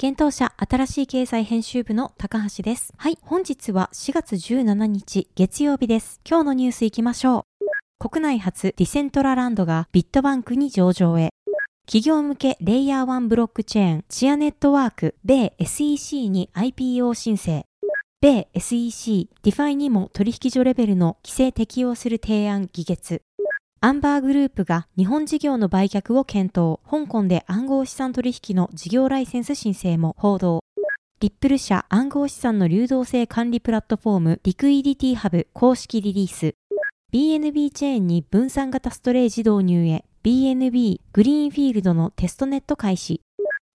幻冬舎新しい経済編集部の高橋です。はい、本日は4月17日月曜日です。今日のニュースいきましょう。国内初ディセントラランドがビットバンクに上場へ。企業向けレイヤー1ブロックチェーンチアネットワーク米 SEC に IPO 申請。米 SEC DeFi にも取引所レベルの規制適用する提案議決。アンバーグループが日本事業の売却を検討。香港で暗号資産取引の事業ライセンス申請も報道。リップル社暗号資産の流動性管理プラットフォーム Liquidity Hub 公式リリース。BNB チェーンに分散型ストレージ導入へ BNB グリーンフィールドのテストネット開始。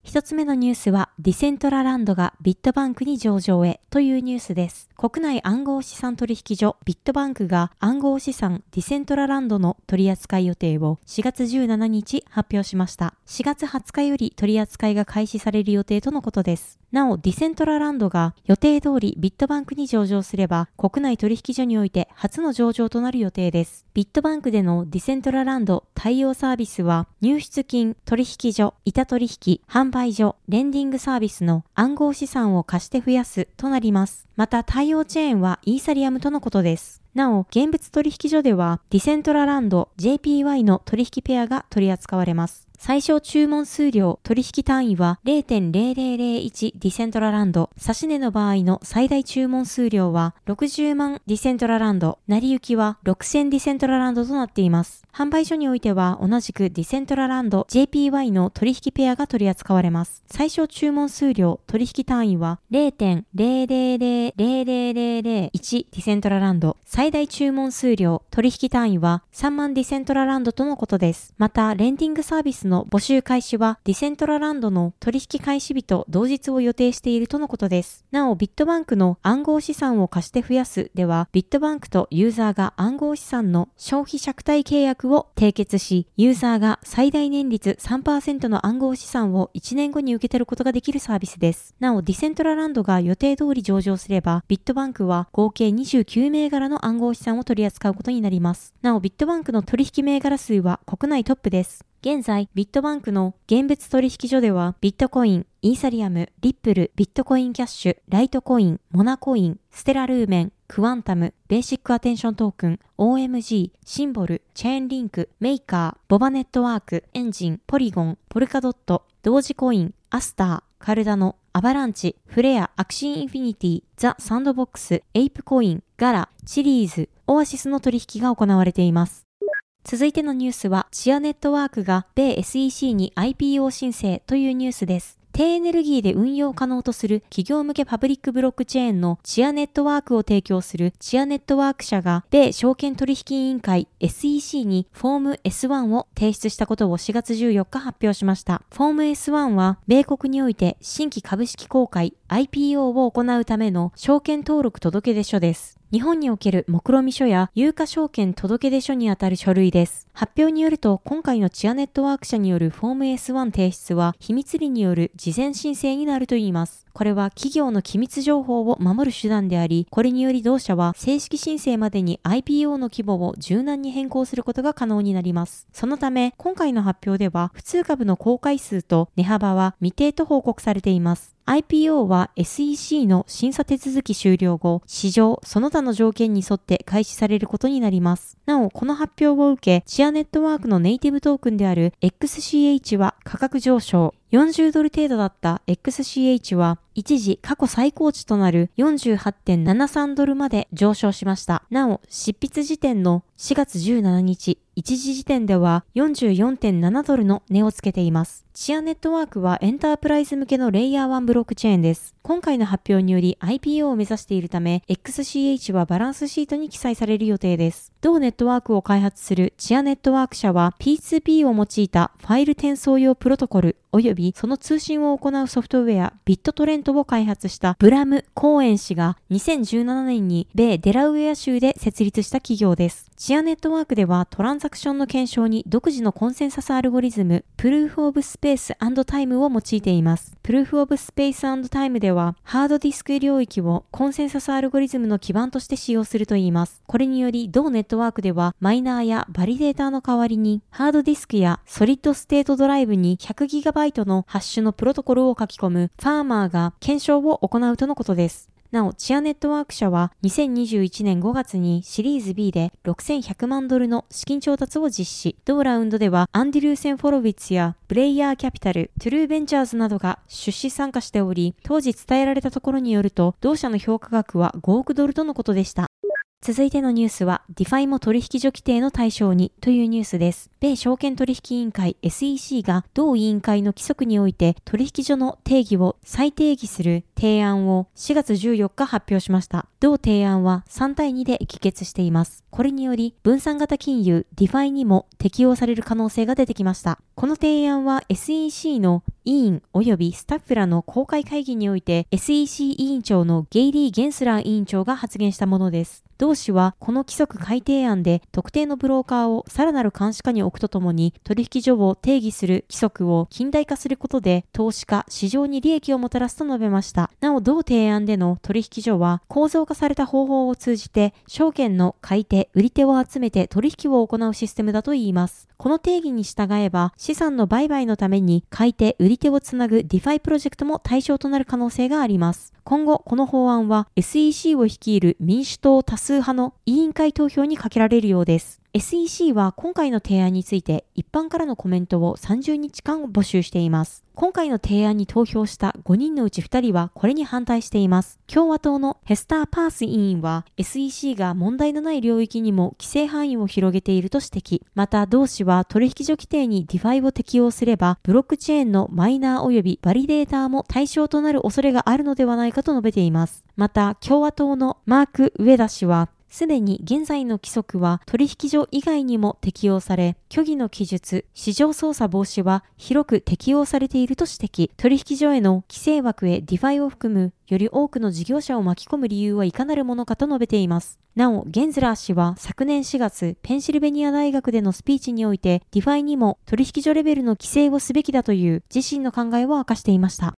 一つ目のニュースは、ディセントラランドがビットバンクに上場へというニュースです。国内暗号資産取引所ビットバンクが暗号資産ディセントラランドの取扱い予定を4月17日発表しました。4月20日より取扱いが開始される予定とのことです。なお、ディセントラランドが予定通りビットバンクに上場すれば、国内取引所において初の上場となる予定です。ビットバンクでのディセントラランド対応サービスは、入出金、取引所、板取引、販売所、レンディングサービスの暗号資産を貸して増やすとなります。また、対応チェーンはイーサリアムとのことです。なお、現物取引所では、ディセントラランド JPY の取引ペアが取り扱われます。最小注文数量取引単位は0.0001ディセントラランド。差し値の場合の最大注文数量は60万ディセントラランド。成り行きは6000ディセントラランドとなっています。販売所においては同じくディセントラランド JPY の取引ペアが取り扱われます。最小注文数量取引単位は0.000001ディセントラランド。最大注文数量取引単位は3万ディセントラランドとのことです。また、レンディングサービスのの募集開始はディセントラランドの取引開始日と同日を予定しているとのことです。なお、ビットバンクの暗号資産を貸して増やすでは、ビットバンクとユーザーが暗号資産の消費貸借契約を締結し、ユーザーが最大年率3%の暗号資産を1年後に受け取ることができるサービスです。なお、ディセントラランドが予定通り上場すれば、ビットバンクは合計29銘柄の暗号資産を取り扱うことになります。なお、ビットバンクの取引銘柄数は国内トップです。現在、ビットバンクの現物取引所では、ビットコイン、イーサリアム、リップル、ビットコインキャッシュ、ライトコイン、モナコイン、ステラルーメン、クワンタム、ベーシックアテンショントークン、OMG、シンボル、チェーンリンク、メーカー、ボバネットワーク、エンジン、ポリゴン、ポルカドット、ドージコイン、アスター、カルダノ、アバランチ、フレア、アクシーインフィニティ、ザ・サンドボックス、エイプコイン、ガラ、チリーズ、オアシスの取引が行われています。続いてのニュースは、チアネットワークが米 SEC に IPO 申請というニュースです。低エネルギーで運用可能とする企業向けパブリックブロックチェーンのチアネットワークを提供するチアネットワーク社が米証券取引委員会 SEC にフォーム S1 を提出したことを4月14日発表しました。フォーム S1 は米国において新規株式公開 IPO を行うための証券登録届出書です。日本における目論見書や有価証券届出書にあたる書類です。発表によると、今回のチアネットワーク社によるフォーム S1 提出は、秘密裏による事前申請になるといいます。これは企業の機密情報を守る手段であり、これにより同社は正式申請までに IPO の規模を柔軟に変更することが可能になります。そのため、今回の発表では、普通株の公開数と値幅は未定と報告されています。IPO は SEC の審査手続き終了後、市場、その他の条件に沿って開始されることになります。なお、この発表を受け、チアネットワークのネイティブトークンである XCH は価格上昇、40ドル程度だった XCH は一時過去最高値となる48.73ドルまで上昇しました。なお、執筆時点の4月17日、一時時点では44.7ドルの値をつけています。チアネットワークはエンタープライズ向けのレイヤー1ブロックチェーンです。今回の発表により IPO を目指しているため、XCH はバランスシートに記載される予定です。同ネットワークを開発するチアネットワーク社は P2P を用いたファイル転送用プロトコル及びその通信を行うソフトウェアビットトレントを開発したブラム・コーエン氏が2017年に米デラウェア州で設立した企業です。チアネットワークではトランザクションの検証に独自のコンセンサスアルゴリズムプルーフオブスペースタイムを用いています。プルーフオブスペースタイムではハードディスク領域をコンセンサスアルゴリズムの基盤として使用するといいます。これにより同ネットワークではマイナーやバリデーターの代わりにハードディスクやソリッドステートドライブに 100GB のハッシュのプロトコルを書き込むファーマーが検証を行うとのことです。なお、チアネットワーク社は2021年5月にシリーズ B で6100万ドルの資金調達を実施。同ラウンドではアンディルーセン・フォロウィッツやブライヤーキャピタル、トゥルーベンチャーズなどが出資参加しており、当時伝えられたところによると、同社の評価額は5億ドルとのことでした。続いてのニュースは、ディファイも取引所規定の対象にというニュースです。米証券取引委員会 SEC が同委員会の規則において取引所の定義を再定義する提案を4月14日発表しました。同提案は3対2で議決しています。これにより分散型金融ディファイにも適用される可能性が出てきました。この提案は SEC の委員及びスタッフらの公開会議において SEC 委員長のゲイリー・ゲンスラー委員長が発言したものです。同氏はこの規則改定案で特定のブローカーをさらなる監視下に置くとともに取引所を定義する規則を近代化することで投資家、市場に利益をもたらすと述べました。なお同提案での取引所は構造化された方法を通じて証券の買い手、売り手を集めて取引を行うシステムだといいます。この定義に従えば資産の売買のために買い手、売り手をつなぐディファイプロジェクトも対象となる可能性があります。今後、この法案は SEC を率いる民主党多数派の委員会投票にかけられるようです。SEC は今回の提案について一般からのコメントを30日間募集しています。今回の提案に投票した5人のうち2人はこれに反対しています。共和党のヘスター・パース委員は SEC が問題のない領域にも規制範囲を広げていると指摘。また同氏は取引所規定に DeFi を適用すればブロックチェーンのマイナー及びバリデーターも対象となる恐れがあるのではないかと述べています。また共和党のマーク・ウエダ氏はすでに現在の規則は取引所以外にも適用され、虚偽の記述、市場操作防止は広く適用されていると指摘、取引所への規制枠へディファイを含むより多くの事業者を巻き込む理由はいかなるものかと述べています。なお、ゲンスラー氏は昨年4月、ペンシルベニア大学でのスピーチにおいて、ディファイにも取引所レベルの規制をすべきだという自身の考えを明かしていました。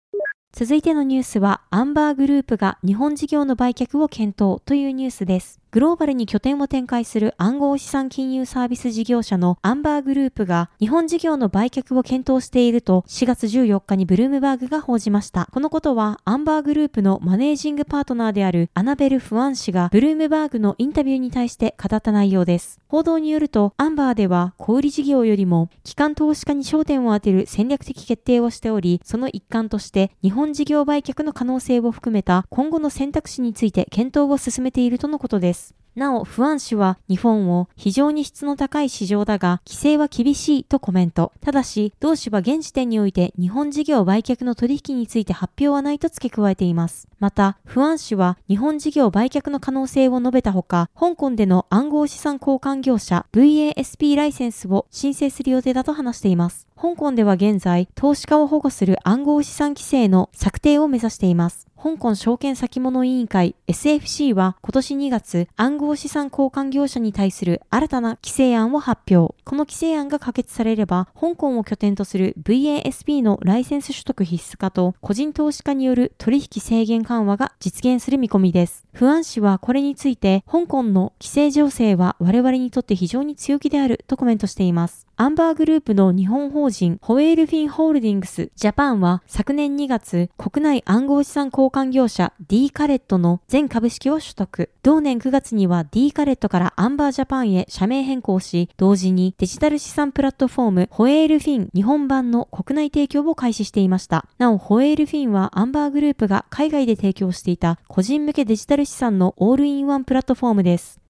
続いてのニュースは、アンバーグループが日本事業の売却を検討というニュースです。グローバルに拠点を展開する暗号資産金融サービス事業者のアンバーグループが日本事業の売却を検討していると4月14日にブルームバーグが報じました。このことはアンバーグループのマネージングパートナーであるアナベル・フアン氏がブルームバーグのインタビューに対して語った内容です。報道によるとアンバーでは小売事業よりも機関投資家に焦点を当てる戦略的決定をしており、その一環として日本事業売却の可能性を含めた今後の選択肢について検討を進めているとのことです。なお、不安氏は日本を非常に質の高い市場だが、規制は厳しいとコメント。ただし、同氏は現時点において日本事業売却の取引について発表はないと付け加えています。また、不安氏は日本事業売却の可能性を述べたほか、香港での暗号資産交換業者 VASP ライセンスを申請する予定だと話しています。香港では現在、投資家を保護する暗号資産規制の策定を目指しています。香港証券先物委員会 SFC は今年2月暗号資産交換業者に対する新たな規制案を発表。この規制案が可決されれば、香港を拠点とする VASP のライセンス取得必須化と個人投資家による取引制限緩和が実現する見込みです。不安氏はこれについて、香港の規制情勢は我々にとって非常に強気であるとコメントしています。アンバーグループの日本法人ホエールフィンホールディングスジャパンは昨年2月国内暗号資産交換業者 D カレットの全株式を取得。同年9月には D カレットからアンバージャパンへ社名変更し、同時にデジタル資産プラットフォームホエールフィン日本版の国内提供を開始していました。なお、ホエールフィンはアンバーグループが海外で提供していた個人向けデジタル資産のオールインワンプラットフォームです。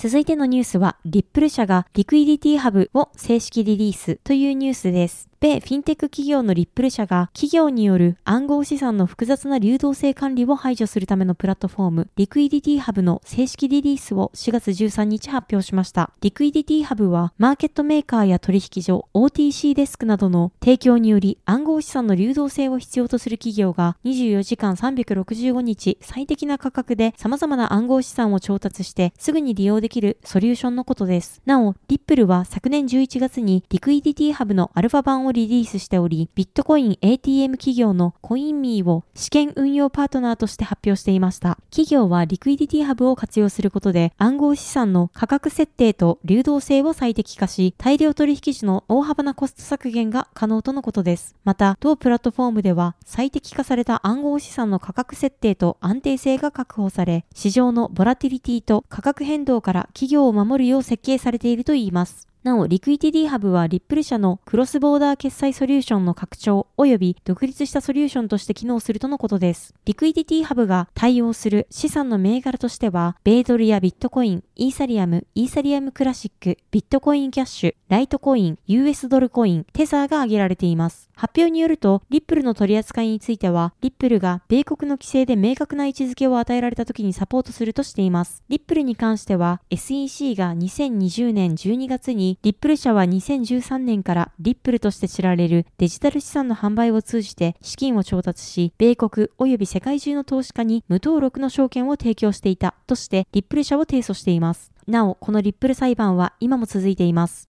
続いてのニュースは、リップル社がリクイディティハブを正式リリースというニュースです。米フィンテック企業のリップル社が企業による暗号資産の複雑な流動性管理を排除するためのプラットフォームリクイディティハブの正式リリースを4月13日発表しました。リクイディティハブはマーケットメーカーや取引所 OTC デスクなどの提供により暗号資産の流動性を必要とする企業が24時間365日最適な価格で様々な暗号資産を調達してすぐに利用できるソリューションのことです。なお、リップルは昨年11月にリクイディティハブのアルファ版ををリリースしており、ビットコイン ATM 企業のコインミーを試験運用パートナーとして発表していました。企業はリクイディティハブを活用することで暗号資産の価格設定と流動性を最適化し、大量取引時の大幅なコスト削減が可能とのことです。また、同プラットフォームでは最適化された暗号資産の価格設定と安定性が確保され、市場のボラティリティと価格変動から企業を守るよう設計されているといいます。なお、リクイティディハブはリップル社のクロスボーダー決済ソリューションの拡張及び独立したソリューションとして機能するとのことです。リクイティディハブが対応する資産の銘柄としては、米ドルやビットコイン、イーサリアム、イーサリアムクラシック、ビットコインキャッシュ、ライトコイン、US ドルコイン、テザーが挙げられています。発表によると、リップルの取り扱いについては、リップルが米国の規制で明確な位置づけを与えられた時にサポートするとしています。リップルに関しては、SEC が2020年12月に、リップル社は2013年からリップルとして知られるデジタル資産の販売を通じて資金を調達し、米国及び世界中の投資家に無登録の証券を提供していたとして、リップル社を提訴しています。なお、このリップル裁判は今も続いています。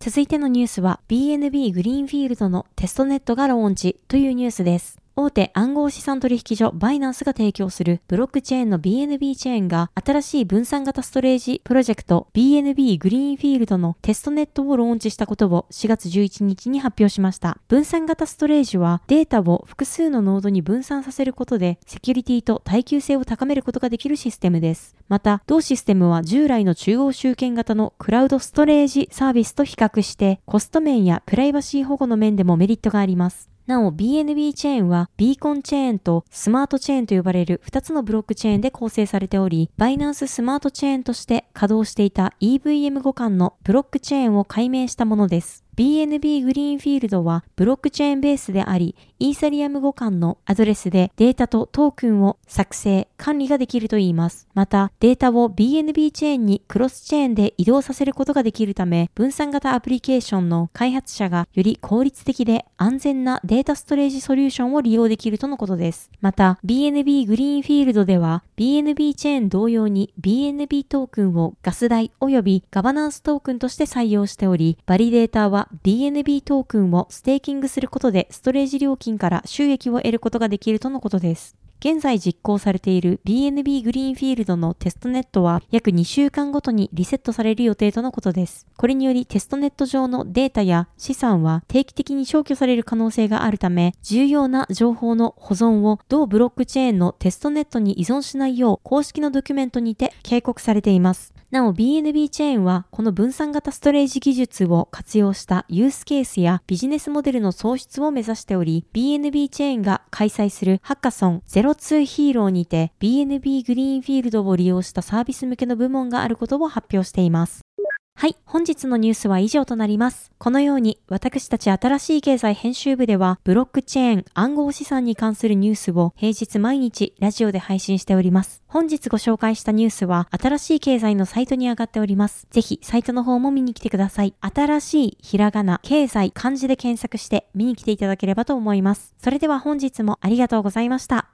続いてのニュースは BNB グリーンフィールドのテストネットがローンチというニュースです。大手暗号資産取引所バイナンスが提供するブロックチェーンの BNB チェーンが新しい分散型ストレージプロジェクト BNB グリーンフィールドのテストネットをローンチしたことを4月11日に発表しました。分散型ストレージはデータを複数のノードに分散させることでセキュリティと耐久性を高めることができるシステムです。また、同システムは従来の中央集権型のクラウドストレージサービスと比較してコスト面やプライバシー保護の面でもメリットがあります。なお BNB チェーンはビーコンチェーンとスマートチェーンと呼ばれる2つのブロックチェーンで構成されており、バイナンススマートチェーンとして稼働していた EVM 互換のブロックチェーンを改名したものです。BNB グリーンフィールドはブロックチェーンベースであり、イーサリアム互換のアドレスでデータとトークンを作成、管理ができるといいます。また、データを BNB チェーンにクロスチェーンで移動させることができるため、分散型アプリケーションの開発者がより効率的で安全なデータストレージソリューションを利用できるとのことです。また、BNB グリーンフィールドでは、BNB チェーン同様に BNB トークンをガス代及びガバナンストークンとして採用しており、バリデータは BNB トークンをステーキングすることでストレージ料金から収益を得ることができるとのことです。現在実行されている BNB グリーンフィールドのテストネットは約2週間ごとにリセットされる予定とのことです。これによりテストネット上のデータや資産は定期的に消去される可能性があるため、重要な情報の保存を同ブロックチェーンのテストネットに依存しないよう公式のドキュメントにて警告されています。なお BNB チェーンはこの分散型ストレージ技術を活用したユースケースやビジネスモデルの創出を目指しており、BNB チェーンが開催するハッカソン02ヒーローにて BNB グリーンフィールドを利用したサービス向けの部門があることを発表しています。はい、本日のニュースは以上となります。このように、私たち新しい経済編集部では、ブロックチェーン、暗号資産に関するニュースを平日毎日ラジオで配信しております。本日ご紹介したニュースは、新しい経済のサイトに上がっております。ぜひ、サイトの方も見に来てください。新しいひらがな、経済、漢字で検索して見に来ていただければと思います。それでは本日もありがとうございました。